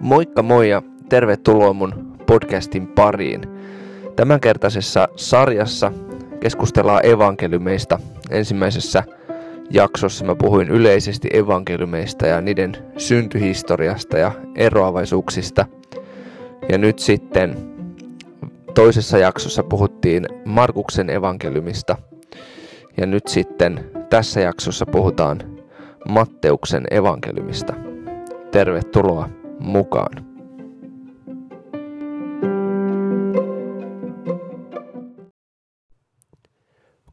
Moikka moi ja tervetuloa mun podcastin pariin. Tämänkertaisessa sarjassa keskustellaan evankeliumeista. Ensimmäisessä jaksossa mä puhuin yleisesti evankeliumeista ja niiden syntyhistoriasta ja eroavaisuuksista. Ja nyt sitten toisessa jaksossa puhuttiin Markuksen evankeliumista. Ja nyt sitten tässä jaksossa puhutaan Matteuksen evankeliumista. Tervetuloa mukaan.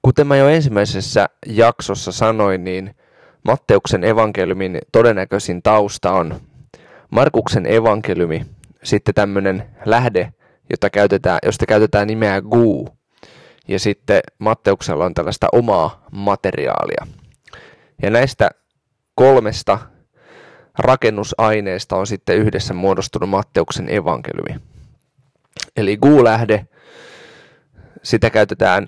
Kuten mä jo ensimmäisessä jaksossa sanoin, niin Matteuksen evankeliumin todennäköisin tausta on Markuksen evankeliumi, sitten tämmöinen lähde, jota käytetään, josta käytetään nimeä Gu, ja sitten Matteuksella on tällaista omaa materiaalia. Ja näistä kolmesta rakennusaineesta on sitten yhdessä muodostunut Matteuksen evankeliumi. Eli Gu-lähde, sitä käytetään,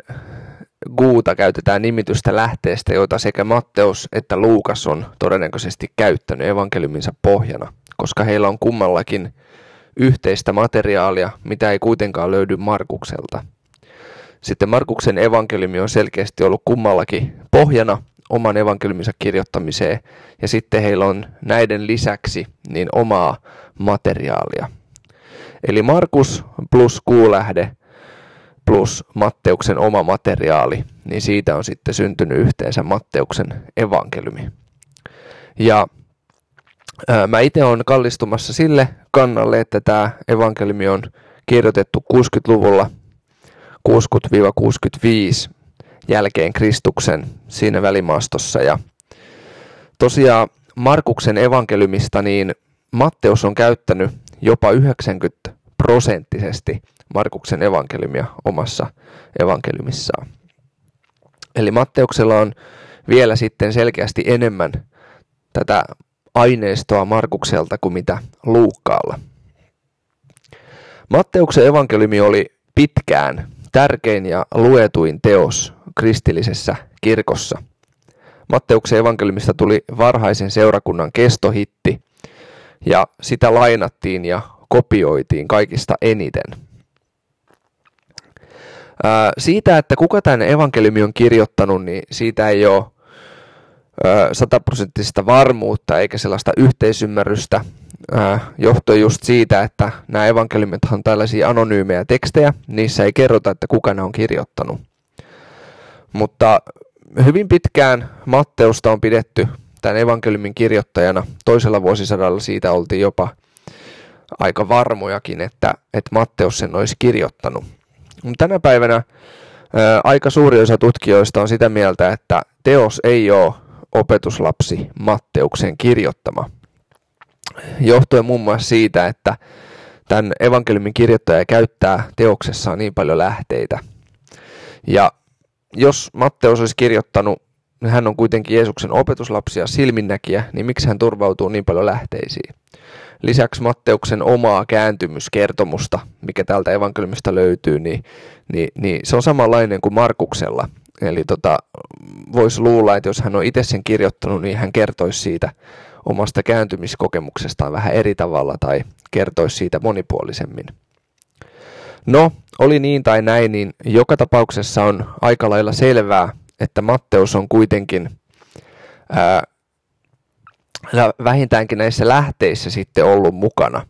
Guuta käytetään nimitystä lähteestä, joita sekä Matteus että Luukas on todennäköisesti käyttänyt evankeliuminsa pohjana, koska heillä on kummallakin yhteistä materiaalia, mitä ei kuitenkaan löydy Markukselta. Sitten Markuksen evankeliumi on selkeästi ollut kummallakin pohjana oman evankeliuminsa kirjoittamiseen, ja sitten heillä on näiden lisäksi niin omaa materiaalia. Eli Markus plus kuulähde plus Matteuksen oma materiaali, niin siitä on sitten syntynyt yhteensä Matteuksen evankeliumi. Ja ää, mä itse olen kallistumassa sille kannalle, että tämä evankeliumi on kirjoitettu 60-luvulla 60-65 jälkeen Kristuksen siinä välimaastossa. Ja tosiaan Markuksen evankeliumista niin Matteus on käyttänyt jopa 90 prosenttisesti Markuksen evankeliumia omassa evankeliumissaan. Eli Matteuksella on vielä sitten selkeästi enemmän tätä aineistoa Markukselta kuin mitä Luukkaalla. Matteuksen evankeliumi oli pitkään tärkein ja luetuin teos kristillisessä kirkossa. Matteuksen evankeliumista tuli varhaisen seurakunnan kestohitti ja sitä lainattiin ja kopioitiin kaikista eniten. Ää, siitä, että kuka tämän evankeliumi on kirjoittanut, niin siitä ei ole sataprosenttista varmuutta eikä sellaista yhteisymmärrystä johtuen just siitä, että nämä evankeliumit on tällaisia anonyymejä tekstejä, niissä ei kerrota, että kuka ne on kirjoittanut. Mutta hyvin pitkään Matteusta on pidetty tämän evankeliumin kirjoittajana. Toisella vuosisadalla siitä oltiin jopa aika varmojakin, että, että Matteus sen olisi kirjoittanut. Tänä päivänä ää, aika suuri osa tutkijoista on sitä mieltä, että teos ei ole opetuslapsi Matteuksen kirjoittama. Johtuen muun muassa siitä, että tämän evankeliumin kirjoittaja käyttää teoksessaan niin paljon lähteitä. Ja jos Matteus olisi kirjoittanut, niin hän on kuitenkin Jeesuksen opetuslapsi ja silminnäkijä, niin miksi hän turvautuu niin paljon lähteisiin? Lisäksi Matteuksen omaa kääntymyskertomusta, mikä täältä evankeliumista löytyy, niin, niin, niin se on samanlainen kuin Markuksella. Eli tota, voisi luulla, että jos hän on itse sen kirjoittanut, niin hän kertoisi siitä omasta kääntymiskokemuksestaan vähän eri tavalla tai kertoisi siitä monipuolisemmin. No, oli niin tai näin, niin joka tapauksessa on aika lailla selvää, että Matteus on kuitenkin ää, vähintäänkin näissä lähteissä sitten ollut mukana.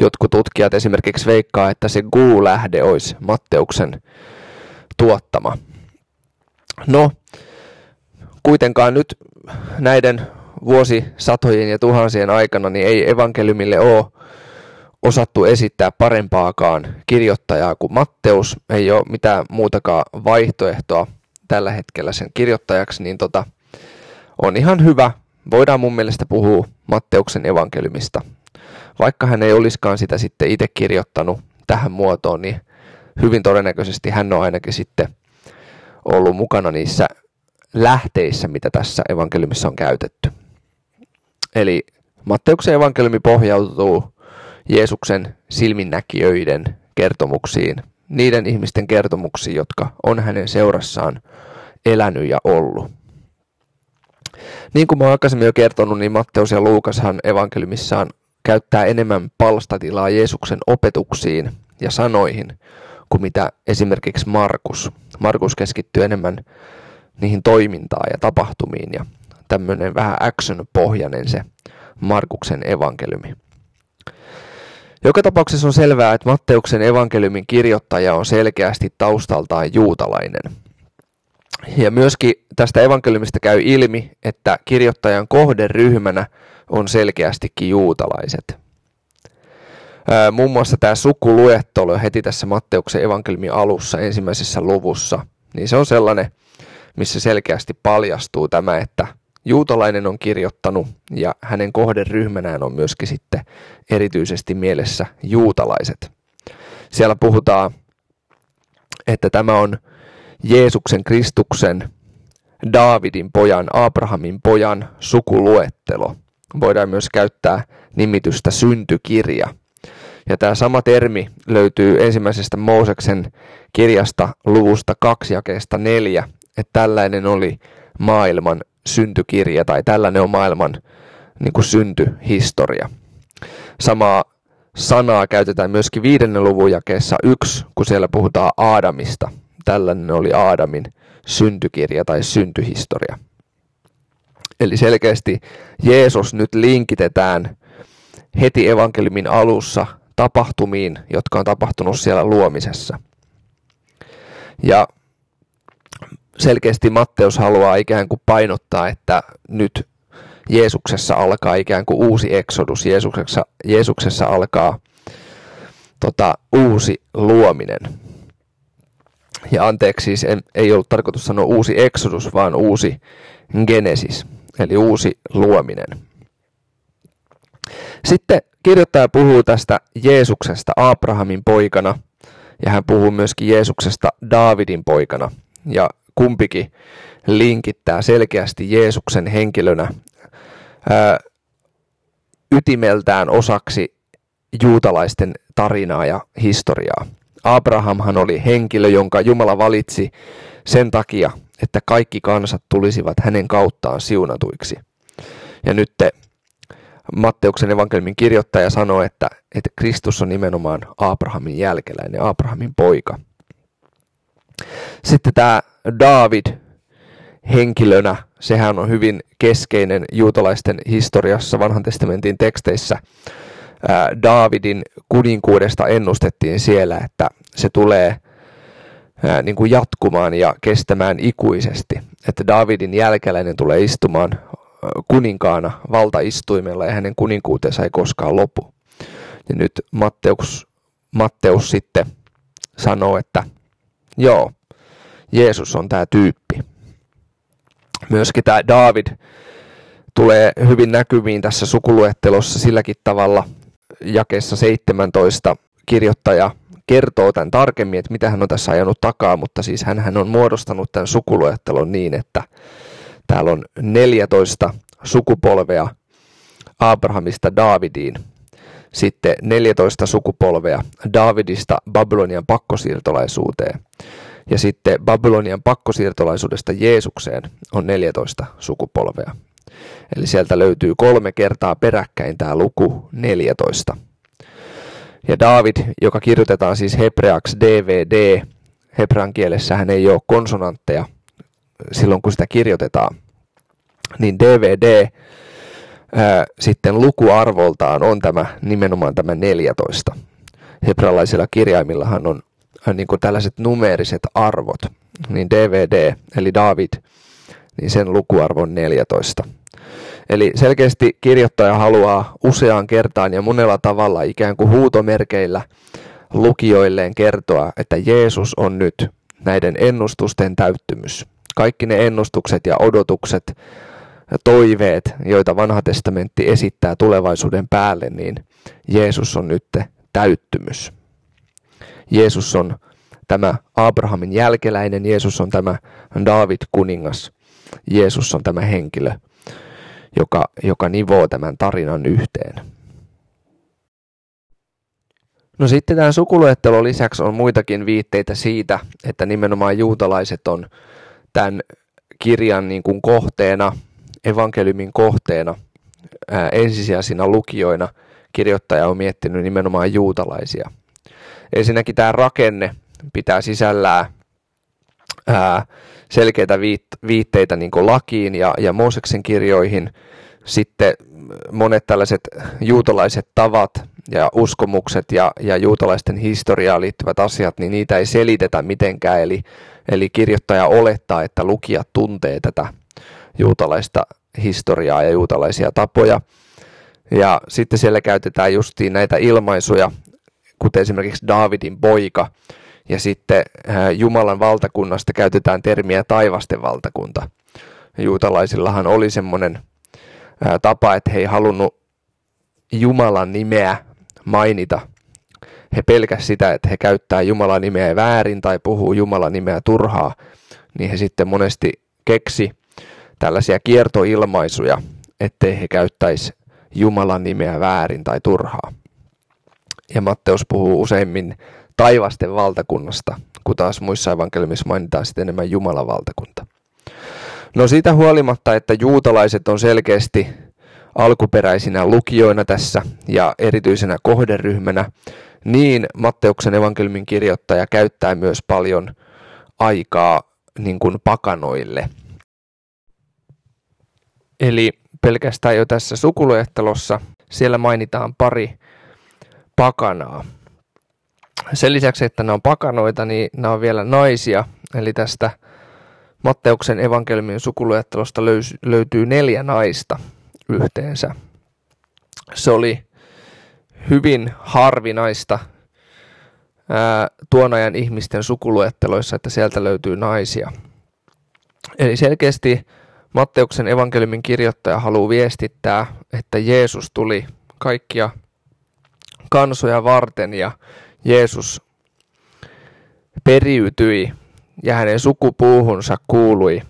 Jotkut tutkijat esimerkiksi veikkaa, että se Gu-lähde olisi Matteuksen tuottama. No, kuitenkaan nyt näiden vuosisatojen ja tuhansien aikana niin ei evankeliumille ole osattu esittää parempaakaan kirjoittajaa kuin Matteus, ei ole mitään muutakaan vaihtoehtoa tällä hetkellä sen kirjoittajaksi, niin tota, on ihan hyvä. Voidaan mun mielestä puhua Matteuksen evankeliumista. Vaikka hän ei olisikaan sitä sitten itse kirjoittanut tähän muotoon, niin hyvin todennäköisesti hän on ainakin sitten ollut mukana niissä lähteissä, mitä tässä evankeliumissa on käytetty. Eli Matteuksen evankeliumi pohjautuu Jeesuksen silminnäkijöiden kertomuksiin, niiden ihmisten kertomuksiin, jotka on hänen seurassaan elänyt ja ollut. Niin kuin mä aikaisemmin jo kertonut, niin Matteus ja Luukashan evankeliumissaan käyttää enemmän palstatilaa Jeesuksen opetuksiin ja sanoihin kuin mitä esimerkiksi Markus. Markus keskittyy enemmän niihin toimintaan ja tapahtumiin ja tämmöinen vähän action-pohjainen se Markuksen evankeliumi. Joka tapauksessa on selvää, että Matteuksen evankeliumin kirjoittaja on selkeästi taustaltaan juutalainen. Ja myöskin tästä evankeliumista käy ilmi, että kirjoittajan kohderyhmänä on selkeästikin juutalaiset. muun muassa tämä sukuluettelo heti tässä Matteuksen evankeliumin alussa ensimmäisessä luvussa, niin se on sellainen, missä selkeästi paljastuu tämä, että juutalainen on kirjoittanut ja hänen kohderyhmänään on myöskin sitten erityisesti mielessä juutalaiset. Siellä puhutaan, että tämä on Jeesuksen Kristuksen, Daavidin pojan, Abrahamin pojan sukuluettelo. Voidaan myös käyttää nimitystä syntykirja. Ja tämä sama termi löytyy ensimmäisestä Mooseksen kirjasta luvusta 2 jakeesta 4, että tällainen oli maailman syntykirja tai tällainen on maailman niin kuin syntyhistoria. Samaa sanaa käytetään myöskin viidennen luvun jakeessa yksi, kun siellä puhutaan Aadamista. Tällainen oli Aadamin syntykirja tai syntyhistoria. Eli selkeästi Jeesus nyt linkitetään heti evankeliumin alussa tapahtumiin, jotka on tapahtunut siellä luomisessa. Ja selkeästi Matteus haluaa ikään kuin painottaa, että nyt Jeesuksessa alkaa ikään kuin uusi eksodus, Jeesuksessa, Jeesuksessa alkaa tota, uusi luominen. Ja anteeksi, siis en, ei ollut tarkoitus sanoa uusi eksodus, vaan uusi genesis, eli uusi luominen. Sitten kirjoittaja puhuu tästä Jeesuksesta Abrahamin poikana, ja hän puhuu myöskin Jeesuksesta Daavidin poikana. Ja kumpikin linkittää selkeästi Jeesuksen henkilönä ää, ytimeltään osaksi juutalaisten tarinaa ja historiaa. Abrahamhan oli henkilö, jonka Jumala valitsi sen takia, että kaikki kansat tulisivat hänen kauttaan siunatuiksi. Ja nyt te, Matteuksen evankeliumin kirjoittaja sanoo, että, että Kristus on nimenomaan Abrahamin jälkeläinen, Abrahamin poika. Sitten tämä David henkilönä, sehän on hyvin keskeinen juutalaisten historiassa vanhan testamentin teksteissä. Davidin kuninkuudesta ennustettiin siellä, että se tulee niin kuin jatkumaan ja kestämään ikuisesti. Että Davidin jälkeläinen tulee istumaan kuninkaana valtaistuimella ja hänen kuninkuutensa ei koskaan lopu. Ja nyt Matteus, Matteus sitten sanoo, että joo, Jeesus on tämä tyyppi. Myöskin tämä David tulee hyvin näkyviin tässä sukuluettelossa silläkin tavalla. Jakeessa 17 kirjoittaja kertoo tämän tarkemmin, että mitä hän on tässä ajanut takaa, mutta siis hän on muodostanut tämän sukuluettelon niin, että täällä on 14 sukupolvea Abrahamista Davidiin, sitten 14 sukupolvea Davidista Babylonian pakkosiirtolaisuuteen ja sitten Babylonian pakkosiirtolaisuudesta Jeesukseen on 14 sukupolvea. Eli sieltä löytyy kolme kertaa peräkkäin tämä luku 14. Ja David, joka kirjoitetaan siis hebreaksi DVD, hebrean kielessähän ei ole konsonantteja silloin kun sitä kirjoitetaan, niin DVD ää, sitten lukuarvoltaan on tämä nimenomaan tämä 14. Hebrealaisilla kirjaimillahan on niin kuin tällaiset numeeriset arvot, niin DVD, eli David, niin sen lukuarvo on 14. Eli selkeästi kirjoittaja haluaa useaan kertaan ja monella tavalla ikään kuin huutomerkeillä lukijoilleen kertoa, että Jeesus on nyt näiden ennustusten täyttymys. Kaikki ne ennustukset ja odotukset toiveet, joita vanha testamentti esittää tulevaisuuden päälle, niin Jeesus on nyt täyttymys. Jeesus on tämä Abrahamin jälkeläinen, Jeesus on tämä David kuningas, Jeesus on tämä henkilö, joka, joka nivoo tämän tarinan yhteen. No sitten tämän sukuluettelon lisäksi on muitakin viitteitä siitä, että nimenomaan juutalaiset on tämän kirjan niin kuin kohteena, evankeliumin kohteena, ää, ensisijaisina lukijoina kirjoittaja on miettinyt nimenomaan juutalaisia. Ensinnäkin tämä rakenne pitää sisällään ää, selkeitä viitteitä niin lakiin ja, ja Mooseksen kirjoihin. Sitten monet tällaiset juutalaiset tavat ja uskomukset ja, ja juutalaisten historiaan liittyvät asiat, niin niitä ei selitetä mitenkään. Eli, eli kirjoittaja olettaa, että lukijat tuntee tätä juutalaista historiaa ja juutalaisia tapoja. Ja sitten siellä käytetään justiin näitä ilmaisuja, kuten esimerkiksi Daavidin poika, ja sitten Jumalan valtakunnasta käytetään termiä taivasten valtakunta. Juutalaisillahan oli semmoinen tapa, että he ei halunnut Jumalan nimeä mainita. He pelkäs sitä, että he käyttää Jumalan nimeä väärin tai puhuu Jumalan nimeä turhaa, niin he sitten monesti keksi tällaisia kiertoilmaisuja, ettei he käyttäisi Jumalan nimeä väärin tai turhaa. Ja Matteus puhuu useimmin taivasten valtakunnasta, kun taas muissa evankeliumissa mainitaan sitten enemmän Jumalan valtakunta. No siitä huolimatta, että juutalaiset on selkeästi alkuperäisinä lukijoina tässä ja erityisenä kohderyhmänä, niin Matteuksen evankeliumin kirjoittaja käyttää myös paljon aikaa niin kuin pakanoille. Eli pelkästään jo tässä sukuluettelossa siellä mainitaan pari pakanaa. Sen lisäksi, että ne on pakanoita, niin nämä on vielä naisia. Eli tästä Matteuksen evankeliumin sukuluettelosta löytyy neljä naista yhteensä. Se oli hyvin harvinaista ää, tuon ajan ihmisten sukuluetteloissa, että sieltä löytyy naisia. Eli selkeästi Matteuksen evankeliumin kirjoittaja haluaa viestittää, että Jeesus tuli kaikkia kansoja varten ja Jeesus periytyi ja hänen sukupuuhunsa kuului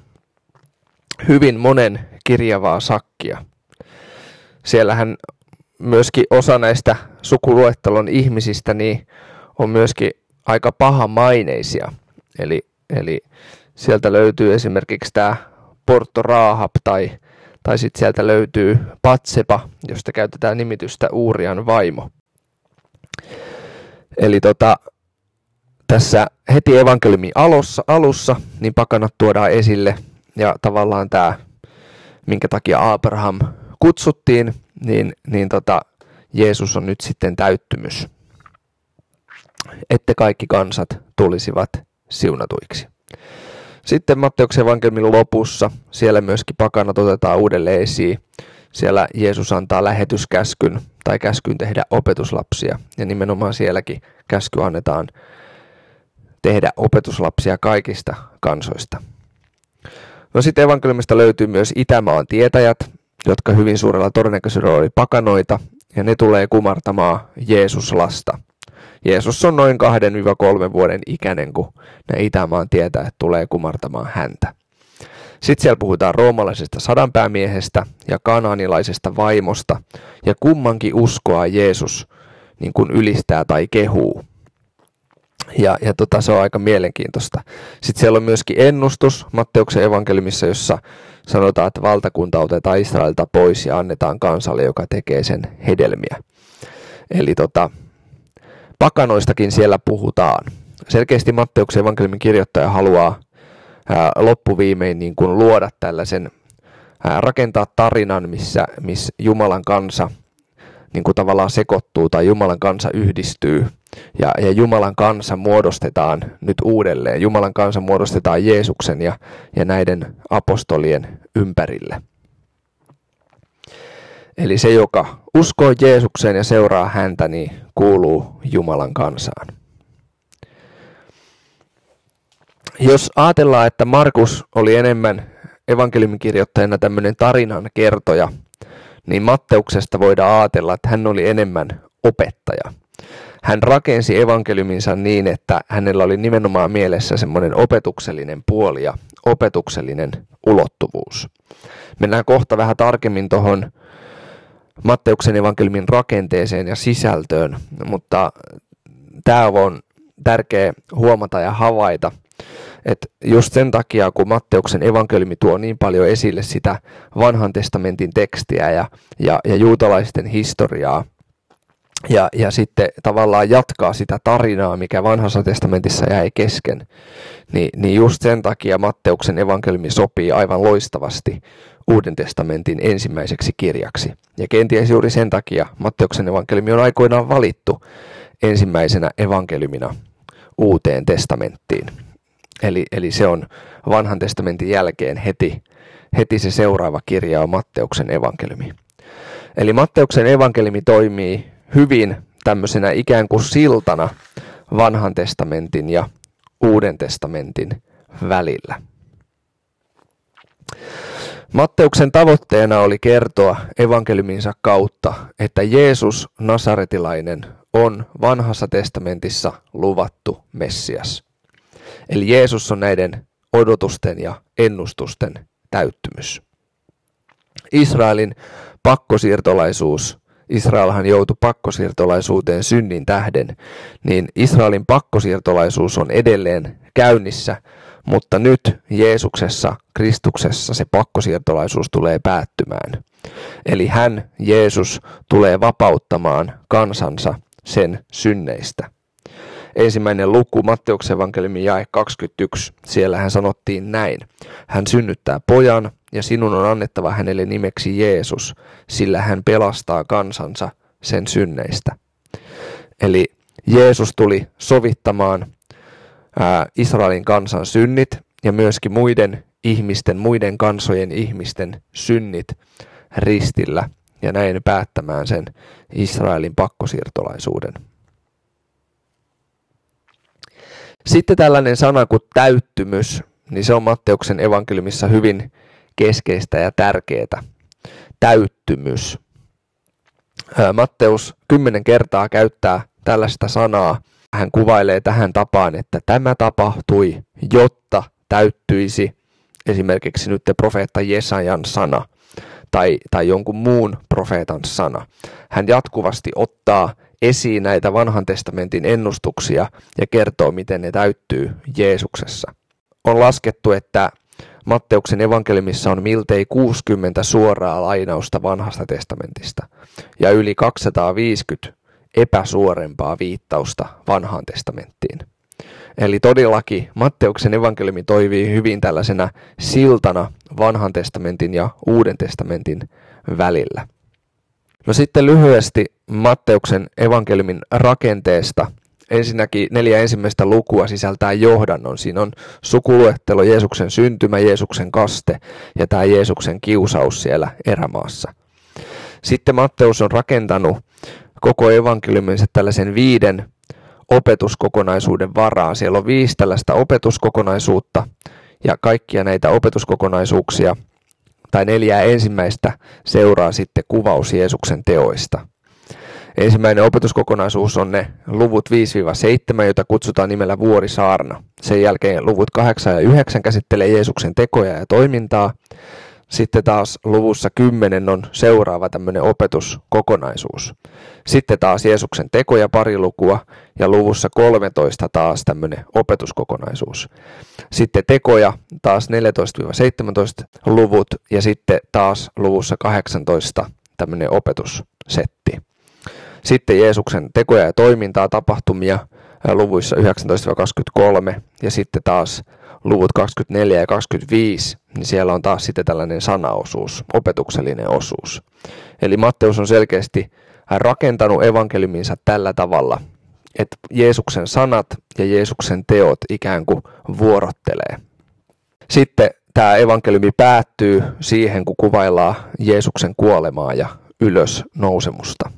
hyvin monen kirjavaa sakkia. Siellähän myöskin osa näistä sukuluettelon ihmisistä niin on myöskin aika pahamaineisia. Eli, eli sieltä löytyy esimerkiksi tämä Porto Rahab tai, tai sitten sieltä löytyy Patsepa, josta käytetään nimitystä Uurian vaimo. Eli tota, tässä heti evankeliumin alussa, alussa niin pakanat tuodaan esille ja tavallaan tämä, minkä takia Abraham kutsuttiin, niin, niin tota, Jeesus on nyt sitten täyttymys, että kaikki kansat tulisivat siunatuiksi. Sitten Matteuksen evankeliumin lopussa, siellä myöskin pakanat otetaan uudelleen esiin. Siellä Jeesus antaa lähetyskäskyn tai käskyn tehdä opetuslapsia. Ja nimenomaan sielläkin käsky annetaan tehdä opetuslapsia kaikista kansoista. No sitten evankeliumista löytyy myös Itämaan tietäjät, jotka hyvin suurella todennäköisyydellä oli pakanoita, ja ne tulee kumartamaan Jeesuslasta. Jeesus on noin 2-3 vuoden ikäinen, kun ne Itämaan tietäjät tulee kumartamaan häntä. Sitten siellä puhutaan roomalaisesta sadanpäämiehestä ja kanaanilaisesta vaimosta, ja kummankin uskoa Jeesus niin kuin ylistää tai kehuu. Ja, ja tota, se on aika mielenkiintoista. Sitten siellä on myöskin ennustus Matteuksen evankeliumissa, jossa sanotaan, että valtakunta otetaan Israelilta pois ja annetaan kansalle, joka tekee sen hedelmiä. Eli tota, pakanoistakin siellä puhutaan. Selkeästi Matteuksen evankeliumin kirjoittaja haluaa loppuviimein niin kuin luoda tällaisen, rakentaa tarinan, missä, missä Jumalan kansa niin kuin tavallaan sekoittuu tai Jumalan kansa yhdistyy ja, ja Jumalan kansa muodostetaan nyt uudelleen. Jumalan kansa muodostetaan Jeesuksen ja, ja näiden apostolien ympärille. Eli se, joka uskoo Jeesukseen ja seuraa häntä, niin kuuluu Jumalan kansaan. Jos ajatellaan, että Markus oli enemmän evankeliumin kirjoittajana tämmöinen tarinan kertoja, niin Matteuksesta voidaan ajatella, että hän oli enemmän opettaja. Hän rakensi evankeliuminsa niin, että hänellä oli nimenomaan mielessä semmoinen opetuksellinen puoli ja opetuksellinen ulottuvuus. Mennään kohta vähän tarkemmin tuohon Matteuksen evankeliumin rakenteeseen ja sisältöön, mutta tämä on tärkeä huomata ja havaita, että just sen takia, kun Matteuksen evankeliumi tuo niin paljon esille sitä vanhan testamentin tekstiä ja, ja, ja juutalaisten historiaa, ja, ja sitten tavallaan jatkaa sitä tarinaa, mikä vanhassa testamentissa jäi kesken, niin, niin just sen takia Matteuksen evankeliumi sopii aivan loistavasti Uuden testamentin ensimmäiseksi kirjaksi. Ja kenties juuri sen takia Matteuksen evankeliumi on aikoinaan valittu ensimmäisenä evankeliumina Uuteen testamenttiin. Eli, eli se on vanhan testamentin jälkeen heti, heti se seuraava kirja on Matteuksen evankeliumi. Eli Matteuksen evankeliumi toimii hyvin tämmöisenä ikään kuin siltana vanhan testamentin ja uuden testamentin välillä. Matteuksen tavoitteena oli kertoa evankeliuminsa kautta, että Jeesus Nasaretilainen on vanhassa testamentissa luvattu Messias. Eli Jeesus on näiden odotusten ja ennustusten täyttymys. Israelin pakkosiirtolaisuus, Israelhan joutui pakkosiirtolaisuuteen synnin tähden, niin Israelin pakkosiirtolaisuus on edelleen käynnissä, mutta nyt Jeesuksessa, Kristuksessa se pakkosiirtolaisuus tulee päättymään. Eli hän, Jeesus, tulee vapauttamaan kansansa sen synneistä ensimmäinen luku, Matteuksen evankeliumin jae 21, siellä hän sanottiin näin. Hän synnyttää pojan ja sinun on annettava hänelle nimeksi Jeesus, sillä hän pelastaa kansansa sen synneistä. Eli Jeesus tuli sovittamaan ää, Israelin kansan synnit ja myöskin muiden ihmisten, muiden kansojen ihmisten synnit ristillä ja näin päättämään sen Israelin pakkosiirtolaisuuden. Sitten tällainen sana kuin täyttymys, niin se on Matteuksen evankeliumissa hyvin keskeistä ja tärkeää. Täyttymys. Matteus kymmenen kertaa käyttää tällaista sanaa. Hän kuvailee tähän tapaan, että tämä tapahtui, jotta täyttyisi esimerkiksi nyt profeetta Jesajan sana tai, tai jonkun muun profeetan sana. Hän jatkuvasti ottaa esiin näitä vanhan testamentin ennustuksia ja kertoo, miten ne täyttyy Jeesuksessa. On laskettu, että Matteuksen evankeliumissa on miltei 60 suoraa lainausta vanhasta testamentista ja yli 250 epäsuorempaa viittausta vanhaan testamenttiin. Eli todellakin Matteuksen evankeliumi toimii hyvin tällaisena siltana vanhan testamentin ja uuden testamentin välillä. No sitten lyhyesti Matteuksen evankeliumin rakenteesta. Ensinnäkin neljä ensimmäistä lukua sisältää johdannon. Siinä on sukuluettelo Jeesuksen syntymä, Jeesuksen kaste ja tämä Jeesuksen kiusaus siellä erämaassa. Sitten Matteus on rakentanut koko evankeliuminsa tällaisen viiden opetuskokonaisuuden varaan. Siellä on viisi tällaista opetuskokonaisuutta ja kaikkia näitä opetuskokonaisuuksia tai neljää ensimmäistä seuraa sitten kuvaus Jeesuksen teoista. Ensimmäinen opetuskokonaisuus on ne luvut 5-7, joita kutsutaan nimellä Vuorisaarna. Sen jälkeen luvut 8 ja 9 käsittelee Jeesuksen tekoja ja toimintaa. Sitten taas luvussa 10 on seuraava tämmöinen opetuskokonaisuus. Sitten taas Jeesuksen tekoja pari lukua ja luvussa 13 taas tämmöinen opetuskokonaisuus. Sitten tekoja taas 14-17 luvut ja sitten taas luvussa 18 tämmöinen opetussetti. Sitten Jeesuksen tekoja ja toimintaa, tapahtumia luvuissa 19-23 ja sitten taas luvut 24 ja 25, niin siellä on taas sitten tällainen sanaosuus, opetuksellinen osuus. Eli Matteus on selkeästi rakentanut evankeliuminsa tällä tavalla, että Jeesuksen sanat ja Jeesuksen teot ikään kuin vuorottelee. Sitten tämä evankeliumi päättyy siihen, kun kuvaillaan Jeesuksen kuolemaa ja ylös nousemusta.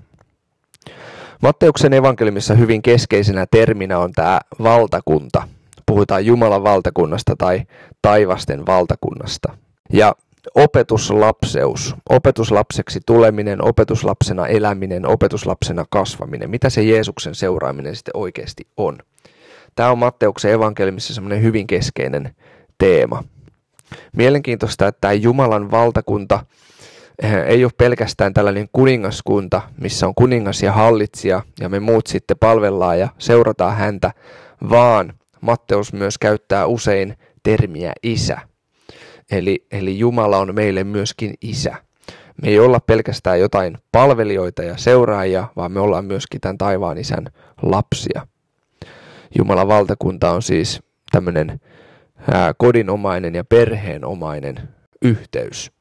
Matteuksen evankeliumissa hyvin keskeisenä terminä on tämä valtakunta. Puhutaan Jumalan valtakunnasta tai taivasten valtakunnasta. Ja opetuslapseus, opetuslapseksi tuleminen, opetuslapsena eläminen, opetuslapsena kasvaminen. Mitä se Jeesuksen seuraaminen sitten oikeasti on? Tämä on Matteuksen evankeliumissa semmoinen hyvin keskeinen teema. Mielenkiintoista, että tämä Jumalan valtakunta ei ole pelkästään tällainen kuningaskunta, missä on kuningas ja hallitsija ja me muut sitten palvellaan ja seurataan häntä, vaan Matteus myös käyttää usein termiä isä. Eli, eli Jumala on meille myöskin isä. Me ei olla pelkästään jotain palvelijoita ja seuraajia, vaan me ollaan myöskin tämän taivaan isän lapsia. Jumalan valtakunta on siis tämmöinen kodinomainen ja perheenomainen yhteys.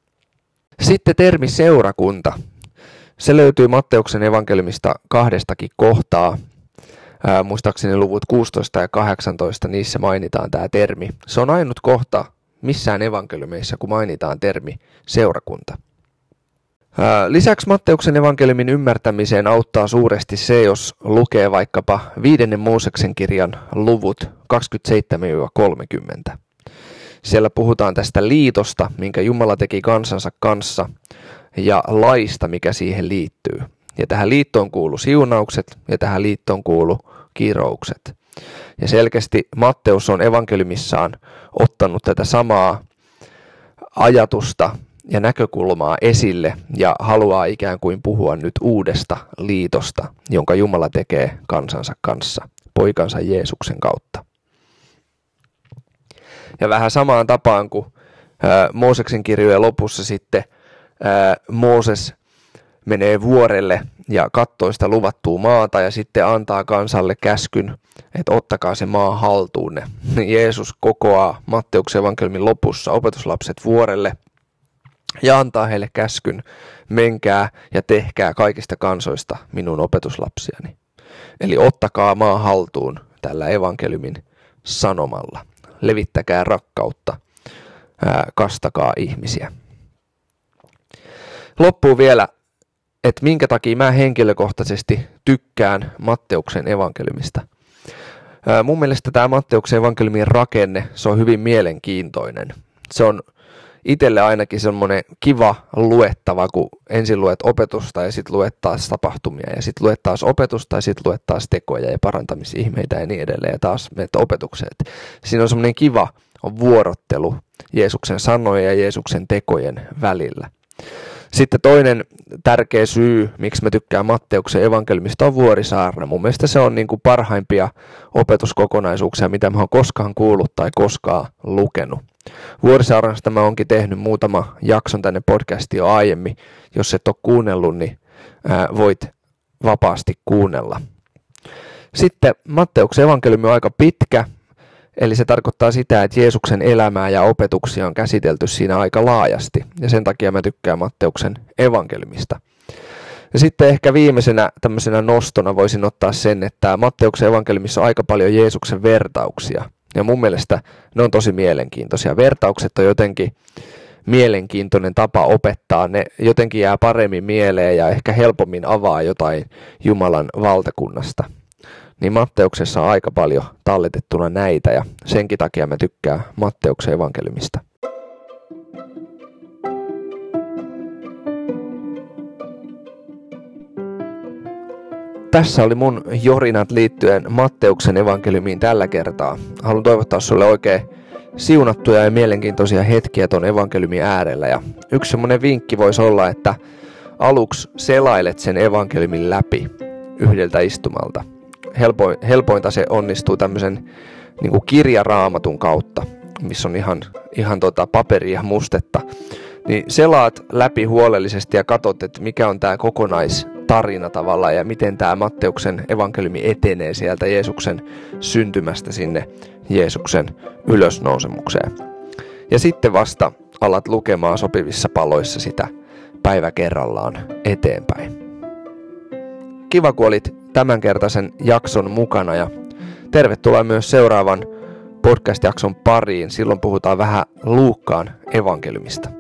Sitten termi seurakunta. Se löytyy Matteuksen evankeliumista kahdestakin kohtaa. Ää, muistaakseni luvut 16 ja 18, niissä mainitaan tämä termi. Se on ainut kohta missään evankeliumeissa, kun mainitaan termi seurakunta. Lisäksi Matteuksen evankeliumin ymmärtämiseen auttaa suuresti se, jos lukee vaikkapa viidennen Mooseksen kirjan luvut 27-30. Siellä puhutaan tästä liitosta, minkä Jumala teki kansansa kanssa, ja laista, mikä siihen liittyy. Ja tähän liittoon kuuluu siunaukset, ja tähän liittoon kuuluu kiroukset. Ja selkeästi Matteus on evankeliumissaan ottanut tätä samaa ajatusta ja näkökulmaa esille ja haluaa ikään kuin puhua nyt uudesta liitosta, jonka Jumala tekee kansansa kanssa, poikansa Jeesuksen kautta. Ja vähän samaan tapaan kuin Mooseksen kirjojen lopussa sitten Mooses menee vuorelle ja katsoo sitä luvattua maata ja sitten antaa kansalle käskyn, että ottakaa se maa haltuunne. Jeesus kokoaa Matteuksen evankelmin lopussa opetuslapset vuorelle ja antaa heille käskyn, menkää ja tehkää kaikista kansoista minun opetuslapsiani. Eli ottakaa maa haltuun tällä evankeliumin sanomalla. Levittäkää rakkautta, kastakaa ihmisiä. Loppuu vielä, että minkä takia mä henkilökohtaisesti tykkään Matteuksen evankeliumista. Mun mielestä tämä Matteuksen evankeliumin rakenne, se on hyvin mielenkiintoinen. Se on itselle ainakin semmoinen kiva luettava, kun ensin luet opetusta ja sitten luet taas tapahtumia ja sitten luet taas opetusta ja sitten luet taas tekoja ja parantamisihmeitä ja niin edelleen ja taas menet opetukset. Siinä on semmoinen kiva on vuorottelu Jeesuksen sanojen ja Jeesuksen tekojen välillä. Sitten toinen tärkeä syy, miksi mä tykkään Matteuksen evankelmista, on Vuorisaarna. Mun mielestä se on niin kuin parhaimpia opetuskokonaisuuksia, mitä mä oon koskaan kuullut tai koskaan lukenut. Vuorisaarnasta mä oonkin tehnyt muutama jakson tänne podcastiin jo aiemmin. Jos et ole kuunnellut, niin voit vapaasti kuunnella. Sitten Matteuksen evankeliumi on aika pitkä, eli se tarkoittaa sitä, että Jeesuksen elämää ja opetuksia on käsitelty siinä aika laajasti, ja sen takia mä tykkään Matteuksen evankeliumista. Ja sitten ehkä viimeisenä tämmöisenä nostona voisin ottaa sen, että Matteuksen evankeliumissa on aika paljon Jeesuksen vertauksia – ja mun mielestä ne on tosi mielenkiintoisia. Vertaukset on jotenkin mielenkiintoinen tapa opettaa. Ne jotenkin jää paremmin mieleen ja ehkä helpommin avaa jotain Jumalan valtakunnasta. Niin Matteuksessa on aika paljon talletettuna näitä ja senkin takia mä tykkään Matteuksen evankeliumista. Tässä oli mun jorinat liittyen Matteuksen evankeliumiin tällä kertaa. Haluan toivottaa sulle oikein siunattuja ja mielenkiintoisia hetkiä ton evankeliumin äärellä. Ja yksi semmonen vinkki voisi olla, että aluksi selailet sen evankeliumin läpi yhdeltä istumalta. Helpoin, helpointa se onnistuu tämmöisen niin kirjaraamatun kautta, missä on ihan, ihan tota paperia mustetta. Niin selaat läpi huolellisesti ja katsot, että mikä on tämä kokonais tarina tavallaan ja miten tämä Matteuksen evankeliumi etenee sieltä Jeesuksen syntymästä sinne Jeesuksen ylösnousemukseen. Ja sitten vasta alat lukemaan sopivissa paloissa sitä päivä kerrallaan eteenpäin. Kiva, kun olit tämänkertaisen jakson mukana ja tervetuloa myös seuraavan podcast-jakson pariin. Silloin puhutaan vähän Luukkaan evankeliumista.